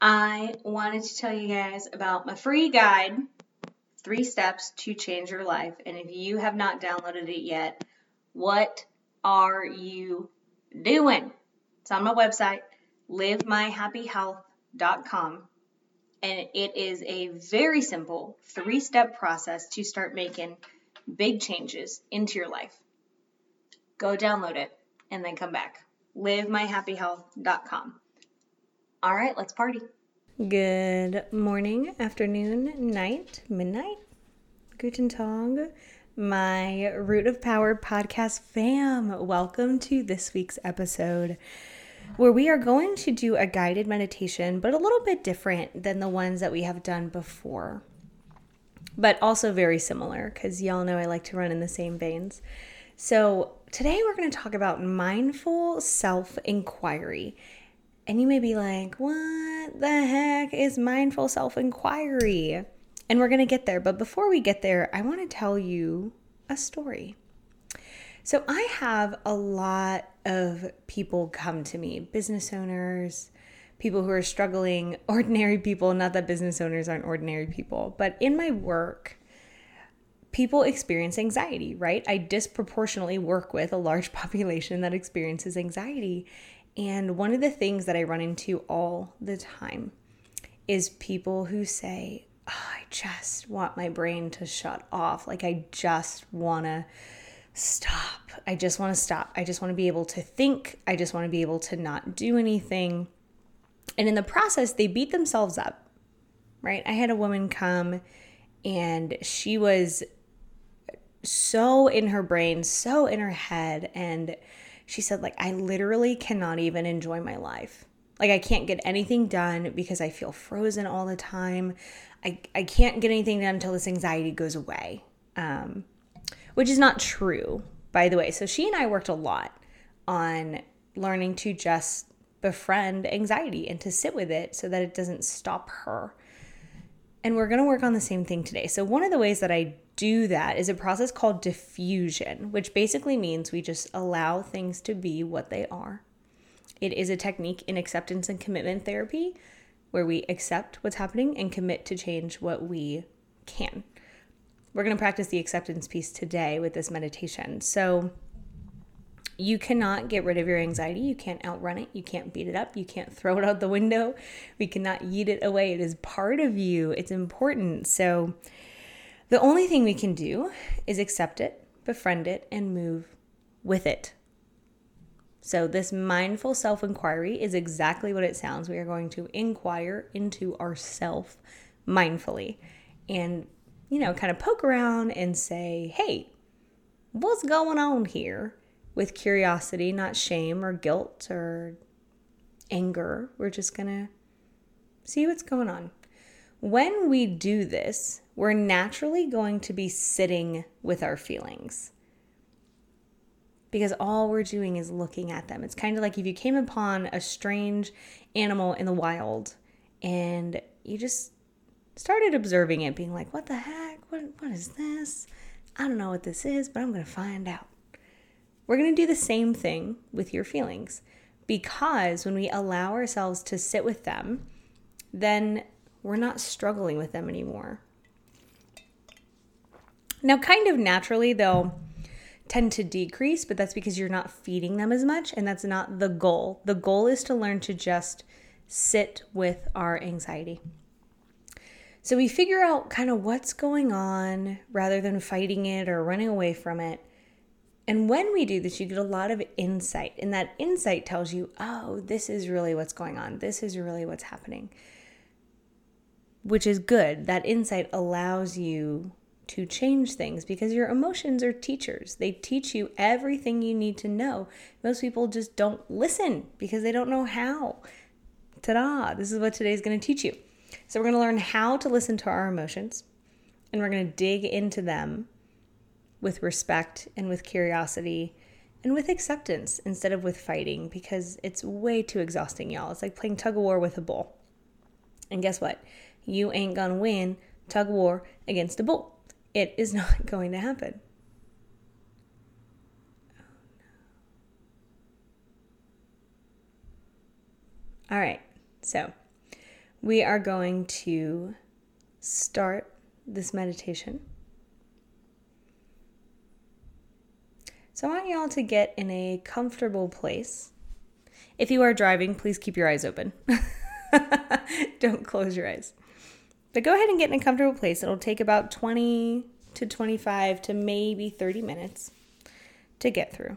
I wanted to tell you guys about my free guide, Three Steps to Change Your Life. And if you have not downloaded it yet, what are you doing? It's on my website, livemyhappyhealth.com. And it is a very simple three step process to start making big changes into your life. Go download it and then come back. livemyhappyhealth.com. All right, let's party. Good morning, afternoon, night, midnight, Guten Tag, my Root of Power podcast fam. Welcome to this week's episode where we are going to do a guided meditation, but a little bit different than the ones that we have done before, but also very similar because y'all know I like to run in the same veins. So, today we're going to talk about mindful self inquiry and you may be like, what the heck is mindful self inquiry? And we're going to get there. But before we get there, I want to tell you a story. So I have a lot of people come to me, business owners, people who are struggling, ordinary people. Not that business owners aren't ordinary people, but in my work, people experience anxiety, right? I disproportionately work with a large population that experiences anxiety. And one of the things that I run into all the time is people who say, oh, I just want my brain to shut off. Like, I just want to stop. I just want to stop. I just want to be able to think. I just want to be able to not do anything. And in the process, they beat themselves up, right? I had a woman come and she was so in her brain, so in her head, and she said like I literally cannot even enjoy my life. Like I can't get anything done because I feel frozen all the time. I, I can't get anything done until this anxiety goes away. Um, which is not true, by the way. So she and I worked a lot on learning to just befriend anxiety and to sit with it so that it doesn't stop her. And we're going to work on the same thing today. So, one of the ways that I do that is a process called diffusion, which basically means we just allow things to be what they are. It is a technique in acceptance and commitment therapy where we accept what's happening and commit to change what we can. We're going to practice the acceptance piece today with this meditation. So, you cannot get rid of your anxiety. You can't outrun it. You can't beat it up. You can't throw it out the window. We cannot yeet it away. It is part of you. It's important. So, the only thing we can do is accept it, befriend it, and move with it. So, this mindful self inquiry is exactly what it sounds. We are going to inquire into ourself mindfully and, you know, kind of poke around and say, hey, what's going on here? With curiosity, not shame or guilt or anger. We're just going to see what's going on. When we do this, we're naturally going to be sitting with our feelings because all we're doing is looking at them. It's kind of like if you came upon a strange animal in the wild and you just started observing it, being like, what the heck? What, what is this? I don't know what this is, but I'm going to find out. We're going to do the same thing with your feelings because when we allow ourselves to sit with them, then we're not struggling with them anymore. Now, kind of naturally, they'll tend to decrease, but that's because you're not feeding them as much, and that's not the goal. The goal is to learn to just sit with our anxiety. So we figure out kind of what's going on rather than fighting it or running away from it. And when we do this, you get a lot of insight. And that insight tells you, oh, this is really what's going on. This is really what's happening, which is good. That insight allows you to change things because your emotions are teachers. They teach you everything you need to know. Most people just don't listen because they don't know how. Ta da! This is what today's going to teach you. So, we're going to learn how to listen to our emotions and we're going to dig into them with respect and with curiosity and with acceptance instead of with fighting because it's way too exhausting, y'all. It's like playing tug of war with a bull. And guess what? You ain't gonna win tug of war against a bull. It is not going to happen. Oh, all right, so we are going to start this meditation So I want y'all to get in a comfortable place. If you are driving, please keep your eyes open. Don't close your eyes. But go ahead and get in a comfortable place. It'll take about 20 to 25 to maybe 30 minutes to get through.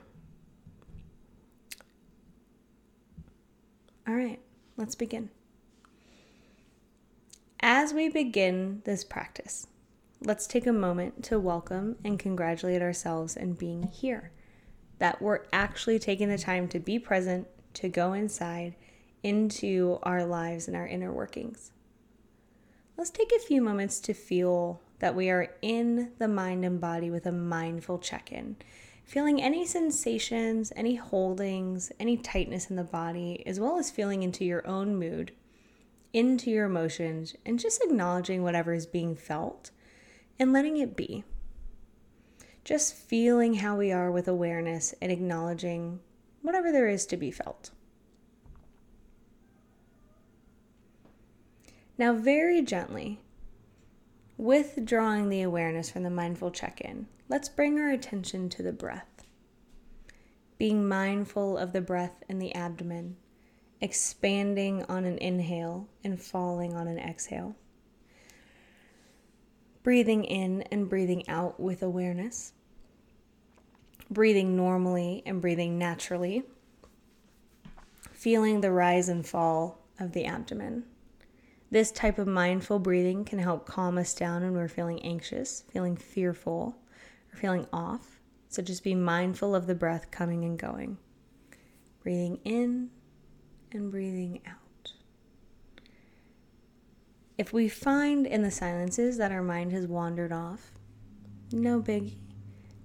All right, let's begin. As we begin this practice, let's take a moment to welcome and congratulate ourselves in being here. That we're actually taking the time to be present, to go inside into our lives and our inner workings. Let's take a few moments to feel that we are in the mind and body with a mindful check in. Feeling any sensations, any holdings, any tightness in the body, as well as feeling into your own mood, into your emotions, and just acknowledging whatever is being felt and letting it be. Just feeling how we are with awareness and acknowledging whatever there is to be felt. Now, very gently, withdrawing the awareness from the mindful check in, let's bring our attention to the breath. Being mindful of the breath in the abdomen, expanding on an inhale and falling on an exhale breathing in and breathing out with awareness, breathing normally and breathing naturally, feeling the rise and fall of the abdomen. This type of mindful breathing can help calm us down when we're feeling anxious, feeling fearful, or feeling off. So just be mindful of the breath coming and going. Breathing in and breathing out. If we find in the silences that our mind has wandered off, no biggie.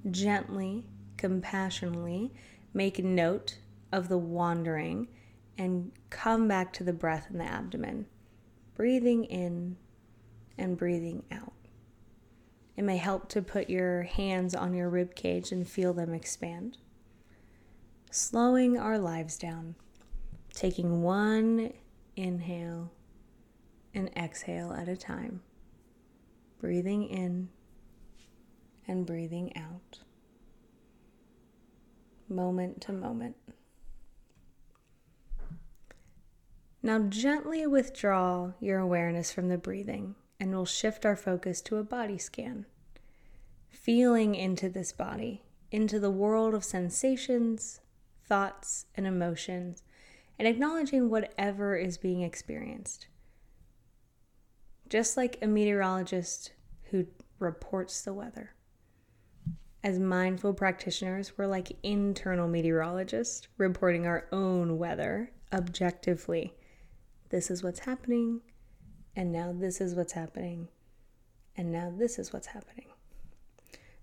Gently, compassionately make note of the wandering and come back to the breath in the abdomen, breathing in and breathing out. It may help to put your hands on your rib cage and feel them expand. Slowing our lives down, taking one inhale and exhale at a time, breathing in and breathing out, moment to moment. Now, gently withdraw your awareness from the breathing, and we'll shift our focus to a body scan. Feeling into this body, into the world of sensations, thoughts, and emotions, and acknowledging whatever is being experienced just like a meteorologist who reports the weather. As mindful practitioners, we're like internal meteorologists reporting our own weather objectively. This is what's happening, and now this is what's happening, and now this is what's happening.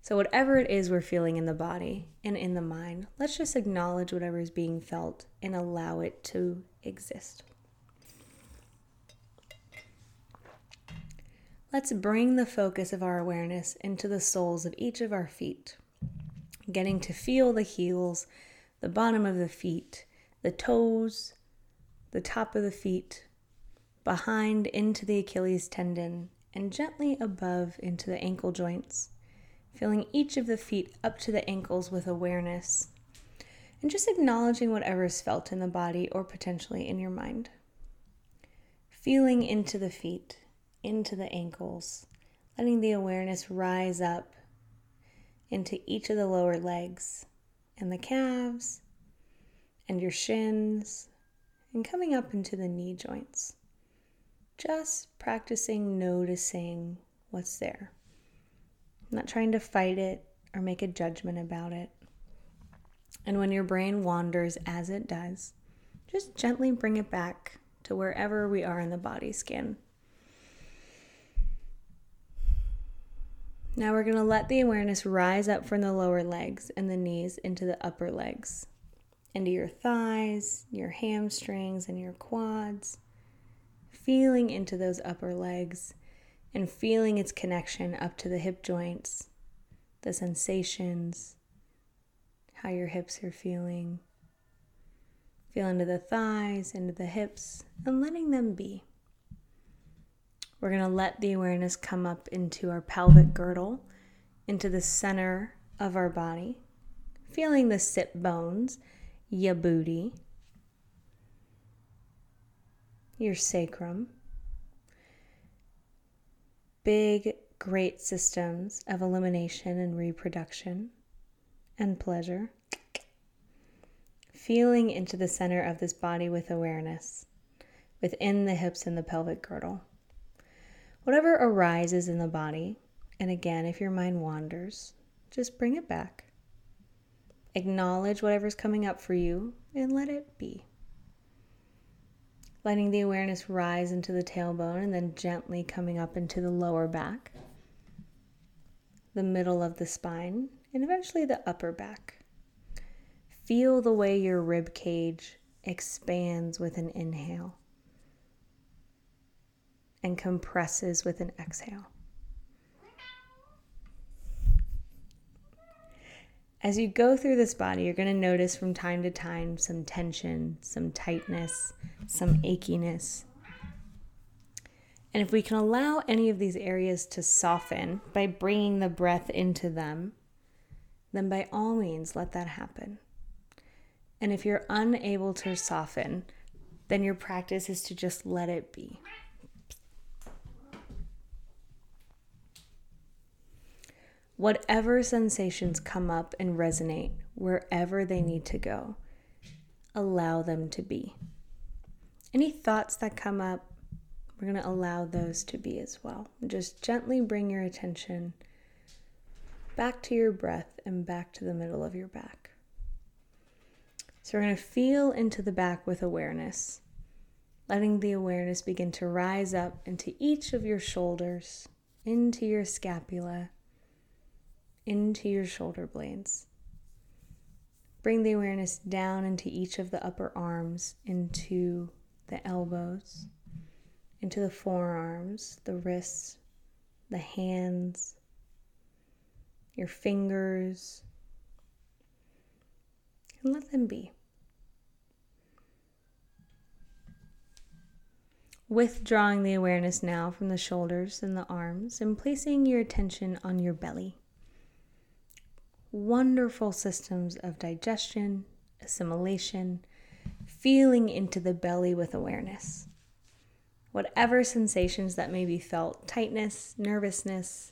So, whatever it is we're feeling in the body and in the mind, let's just acknowledge whatever is being felt and allow it to exist. Let's bring the focus of our awareness into the soles of each of our feet, getting to feel the heels, the bottom of the feet, the toes, the top of the feet, behind into the Achilles tendon, and gently above into the ankle joints, feeling each of the feet up to the ankles with awareness, and just acknowledging whatever is felt in the body or potentially in your mind. Feeling into the feet into the ankles, letting the awareness rise up into each of the lower legs and the calves and your shins and coming up into the knee joints. Just practicing noticing what's there. not trying to fight it or make a judgment about it. And when your brain wanders as it does, just gently bring it back to wherever we are in the body scan. Now we're going to let the awareness rise up from the lower legs and the knees into the upper legs, into your thighs, your hamstrings, and your quads. Feeling into those upper legs and feeling its connection up to the hip joints, the sensations, how your hips are feeling. Feel into the thighs, into the hips, and letting them be. We're going to let the awareness come up into our pelvic girdle, into the center of our body, feeling the sit bones, your booty, your sacrum. Big, great systems of elimination and reproduction and pleasure. Feeling into the center of this body with awareness, within the hips and the pelvic girdle whatever arises in the body. And again, if your mind wanders, just bring it back. Acknowledge whatever's coming up for you and let it be. Letting the awareness rise into the tailbone and then gently coming up into the lower back, the middle of the spine, and eventually the upper back. Feel the way your rib cage expands with an inhale and compresses with an exhale. As you go through this body, you're going to notice from time to time some tension, some tightness, some achiness. And if we can allow any of these areas to soften by bringing the breath into them, then by all means let that happen. And if you're unable to soften, then your practice is to just let it be. Whatever sensations come up and resonate wherever they need to go, allow them to be. Any thoughts that come up, we're going to allow those to be as well. Just gently bring your attention back to your breath and back to the middle of your back. So we're going to feel into the back with awareness, letting the awareness begin to rise up into each of your shoulders, into your scapula into your shoulder blades. Bring the awareness down into each of the upper arms, into the elbows, into the forearms, the wrists, the hands, your fingers, and let them be. Withdrawing the awareness now from the shoulders and the arms and placing your attention on your belly wonderful systems of digestion, assimilation, feeling into the belly with awareness. Whatever sensations that may be felt tightness, nervousness,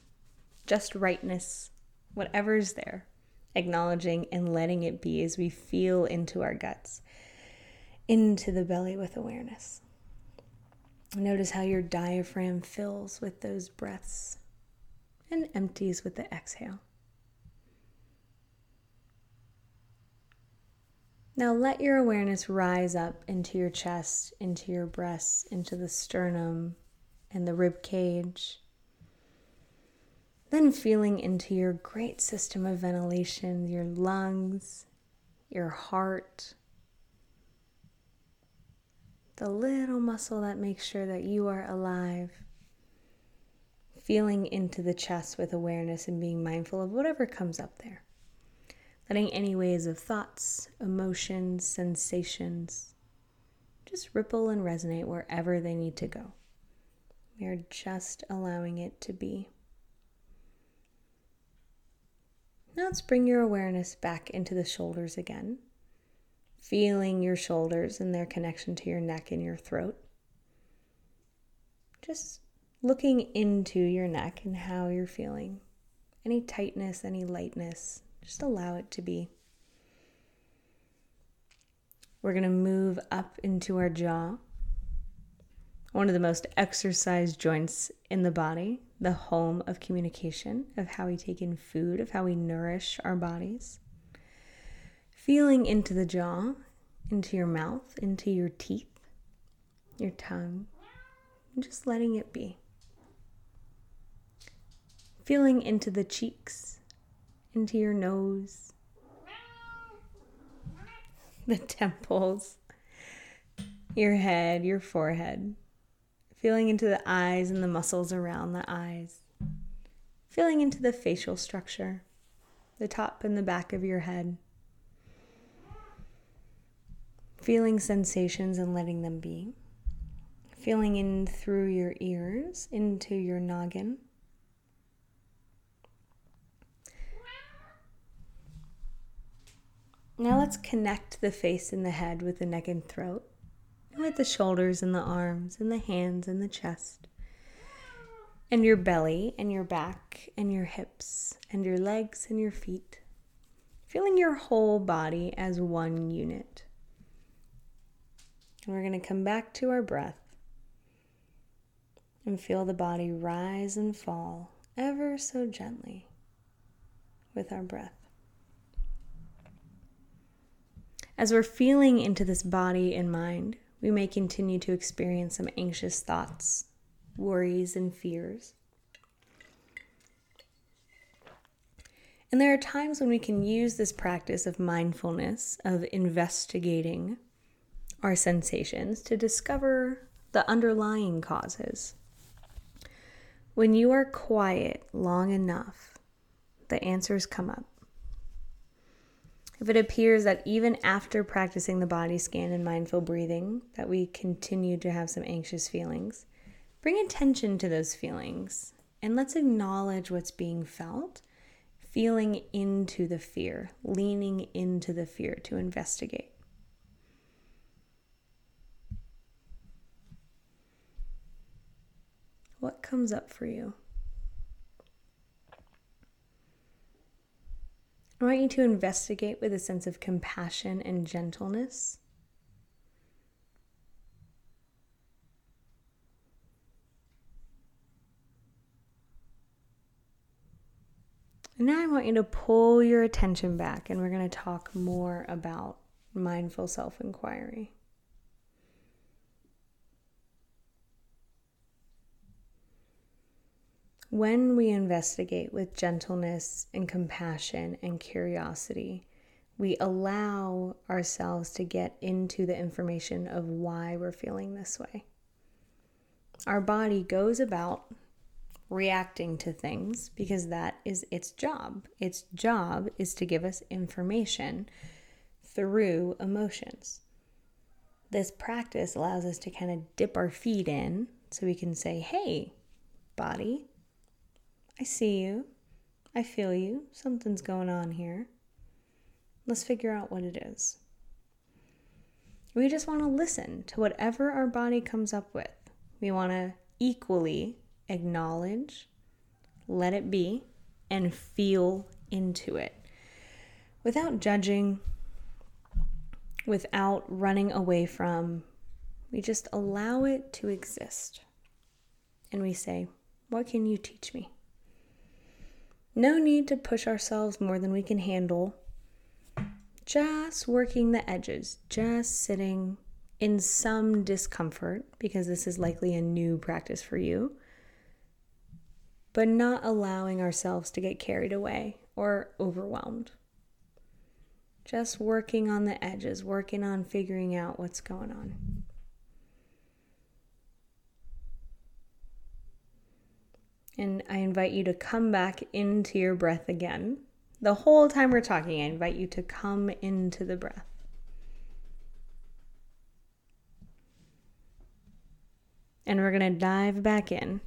just rightness, whatever's there, acknowledging and letting it be as we feel into our guts, into the belly with awareness. Notice how your diaphragm fills with those breaths and empties with the exhale. Now let your awareness rise up into your chest, into your breasts, into the sternum and the rib cage. Then feeling into your great system of ventilation, your lungs, your heart, the little muscle that makes sure that you are alive. Feeling into the chest with awareness and being mindful of whatever comes up there letting any waves of thoughts, emotions, sensations just ripple and resonate wherever they need to go. We are just allowing it to be. Now let's bring your awareness back into the shoulders again, feeling your shoulders and their connection to your neck and your throat. Just looking into your neck and how you're feeling. Any tightness, any lightness, just allow it to be. We're going to move up into our jaw, one of the most exercised joints in the body, the home of communication, of how we take in food, of how we nourish our bodies. Feeling into the jaw, into your mouth, into your teeth, your tongue, just letting it be. Feeling into the cheeks, into your nose, the temples, your head, your forehead. Feeling into the eyes and the muscles around the eyes. Feeling into the facial structure, the top and the back of your head. Feeling sensations and letting them be. Feeling in through your ears, into your noggin. Now let's connect the face and the head with the neck and throat, with the shoulders and the arms and the hands and the chest, and your belly and your back and your hips and your legs and your feet, feeling your whole body as one unit. And we're going to come back to our breath and feel the body rise and fall ever so gently with our breath. As we're feeling into this body and mind, we may continue to experience some anxious thoughts, worries, and fears. And there are times when we can use this practice of mindfulness, of investigating our sensations to discover the underlying causes. When you are quiet long enough, the answers come up. If it appears that even after practicing the body scan and mindful breathing that we continue to have some anxious feelings, bring attention to those feelings and let's acknowledge what's being felt, feeling into the fear, leaning into the fear to investigate. What comes up for you? I want you to investigate with a sense of compassion and gentleness. And now I want you to pull your attention back, and we're going to talk more about mindful self inquiry. When we investigate with gentleness and compassion and curiosity, we allow ourselves to get into the information of why we're feeling this way. Our body goes about reacting to things because that is its job. Its job is to give us information through emotions. This practice allows us to kind of dip our feet in so we can say, hey, body, I see you. I feel you. Something's going on here. Let's figure out what it is. We just want to listen to whatever our body comes up with. We want to equally acknowledge, let it be, and feel into it without judging, without running away from. We just allow it to exist. And we say, What can you teach me? No need to push ourselves more than we can handle. Just working the edges, just sitting in some discomfort because this is likely a new practice for you, but not allowing ourselves to get carried away or overwhelmed. Just working on the edges, working on figuring out what's going on. And I invite you to come back into your breath again. The whole time we're talking, I invite you to come into the breath. And we're going to dive back in.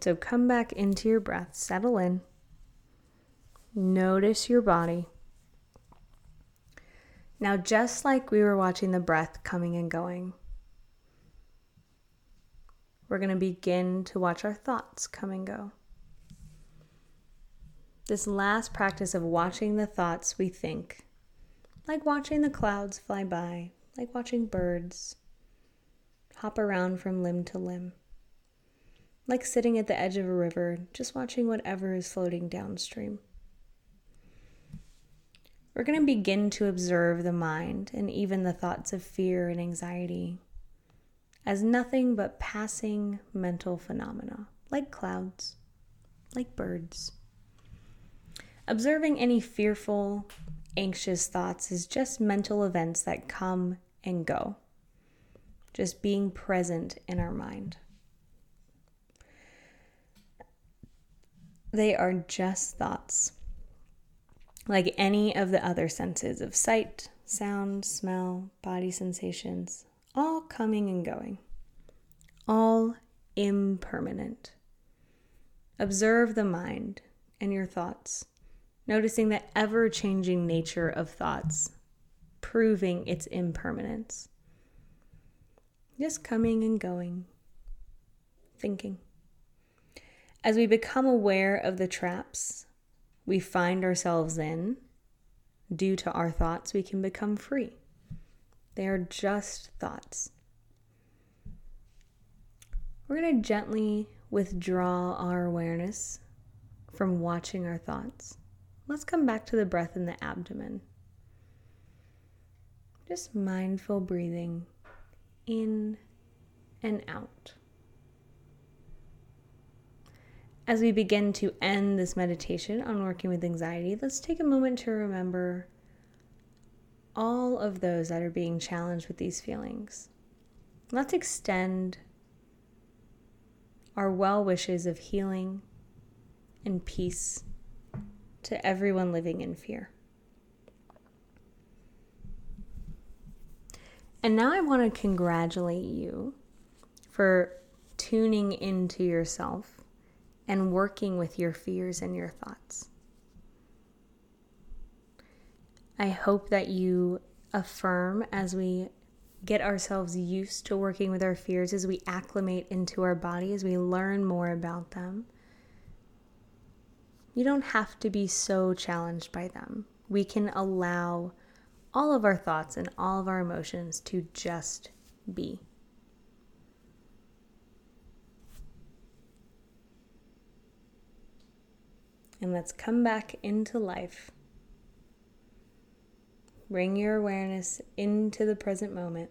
So come back into your breath, settle in, notice your body. Now, just like we were watching the breath coming and going, we're going to begin to watch our thoughts come and go. This last practice of watching the thoughts we think, like watching the clouds fly by, like watching birds hop around from limb to limb, like sitting at the edge of a river, just watching whatever is floating downstream. We're going to begin to observe the mind and even the thoughts of fear and anxiety as nothing but passing mental phenomena, like clouds, like birds. Observing any fearful, anxious thoughts is just mental events that come and go, just being present in our mind. They are just thoughts, like any of the other senses of sight, sound, smell, body sensations, all coming and going, all impermanent. Observe the mind and your thoughts, noticing the ever changing nature of thoughts, proving its impermanence. Just coming and going, thinking. As we become aware of the traps we find ourselves in due to our thoughts, we can become free. They are just thoughts. We're going to gently withdraw our awareness from watching our thoughts. Let's come back to the breath in the abdomen. Just mindful breathing in and out. As we begin to end this meditation on working with anxiety, let's take a moment to remember all of those that are being challenged with these feelings. Let's extend our well wishes of healing and peace to everyone living in fear. And now I want to congratulate you for tuning into yourself and working with your fears and your thoughts. I hope that you affirm as we get ourselves used to working with our fears, as we acclimate into our body, as we learn more about them. You don't have to be so challenged by them. We can allow all of our thoughts and all of our emotions to just be. And let's come back into life Bring your awareness into the present moment.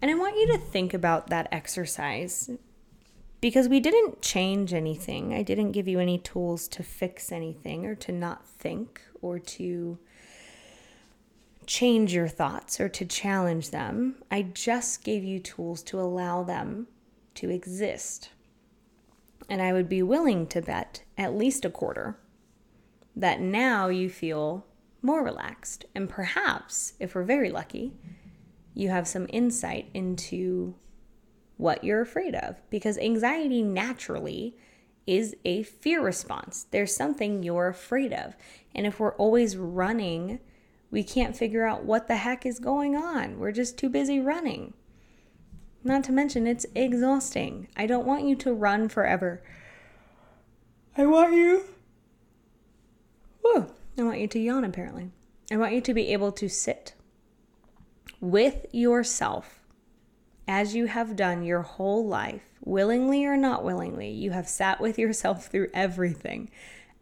And I want you to think about that exercise because we didn't change anything. I didn't give you any tools to fix anything or to not think or to change your thoughts or to challenge them. I just gave you tools to allow them to exist. And I would be willing to bet at least a quarter that now you feel more relaxed. And perhaps, if we're very lucky, you have some insight into what you're afraid of. Because anxiety naturally is a fear response. There's something you're afraid of. And if we're always running, we can't figure out what the heck is going on. We're just too busy running. Not to mention, it's exhausting. I don't want you to run forever. I want you I want you to yawn, apparently. I want you to be able to sit with yourself as you have done your whole life, willingly or not willingly. You have sat with yourself through everything.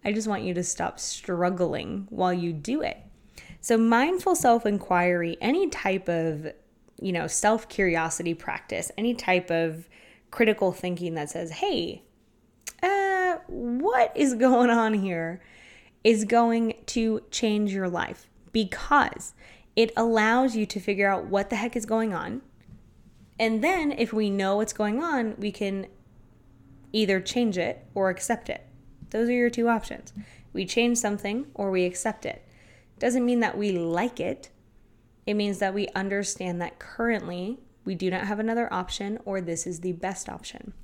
I just want you to stop struggling while you do it. So, mindful self inquiry, any type of you know, self curiosity practice, any type of critical thinking that says, hey, uh, what is going on here? Is going to change your life because it allows you to figure out what the heck is going on. And then, if we know what's going on, we can either change it or accept it. Those are your two options. We change something or we accept it. Doesn't mean that we like it, it means that we understand that currently we do not have another option or this is the best option.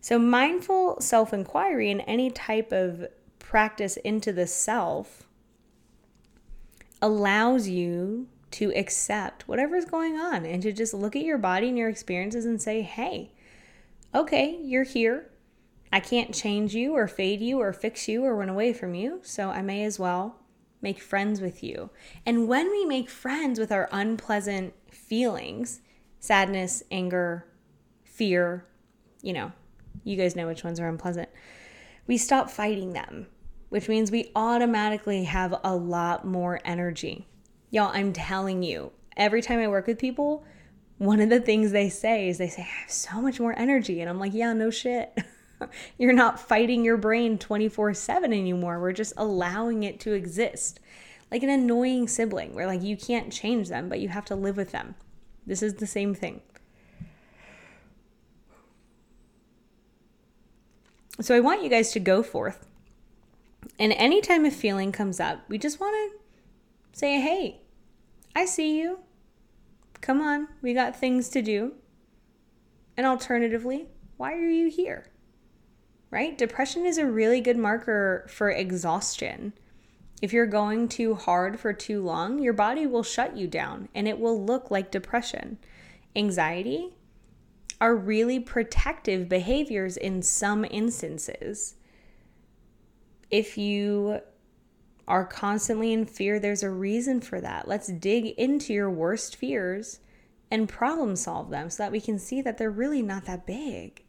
So, mindful self inquiry in any type of practice into the self allows you to accept whatever's going on and to just look at your body and your experiences and say, hey, okay, you're here. I can't change you or fade you or fix you or run away from you. So I may as well make friends with you. And when we make friends with our unpleasant feelings, sadness, anger, fear, you know, you guys know which ones are unpleasant, we stop fighting them, which means we automatically have a lot more energy. Y'all, I'm telling you, every time I work with people, one of the things they say is they say, I have so much more energy. And I'm like, yeah, no shit. You're not fighting your brain 24 7 anymore. We're just allowing it to exist. Like an annoying sibling where, like, you can't change them, but you have to live with them. This is the same thing. So I want you guys to go forth. And anytime a feeling comes up, we just want to say, hey, I see you. Come on, we got things to do. And alternatively, why are you here? Right? Depression is a really good marker for exhaustion. If you're going too hard for too long, your body will shut you down and it will look like depression. Anxiety are really protective behaviors in some instances. If you are constantly in fear, there's a reason for that. Let's dig into your worst fears and problem solve them so that we can see that they're really not that big.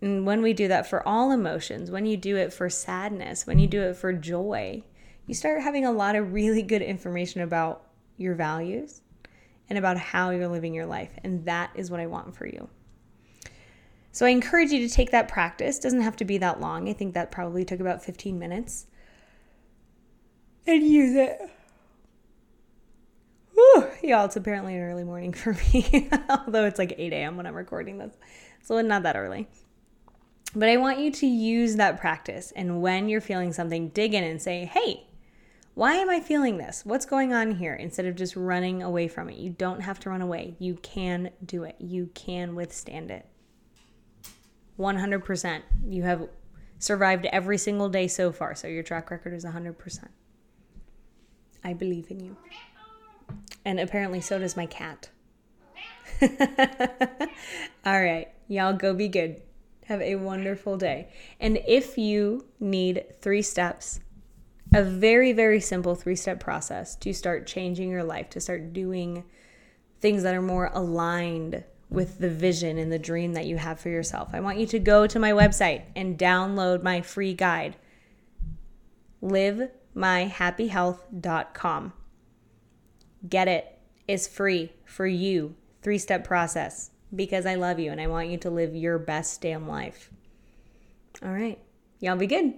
And when we do that for all emotions, when you do it for sadness, when you do it for joy, you start having a lot of really good information about your values and about how you're living your life. And that is what I want for you. So I encourage you to take that practice. Doesn't have to be that long. I think that probably took about 15 minutes. And use it. Whew, y'all, it's apparently an early morning for me, although it's like 8 a.m. when I'm recording this. So not that early. But I want you to use that practice. And when you're feeling something, dig in and say, hey, why am I feeling this? What's going on here? Instead of just running away from it. You don't have to run away. You can do it, you can withstand it. 100%. You have survived every single day so far, so your track record is 100%. I believe in you. And apparently, so does my cat. All right, y'all go be good. Have a wonderful day. And if you need three steps, a very, very simple three step process to start changing your life, to start doing things that are more aligned with the vision and the dream that you have for yourself. I want you to go to my website and download my free guide, livemyhappyhealth.com. Get it. It's free for you. Three step process because I love you and I want you to live your best damn life. All right. Y'all be good.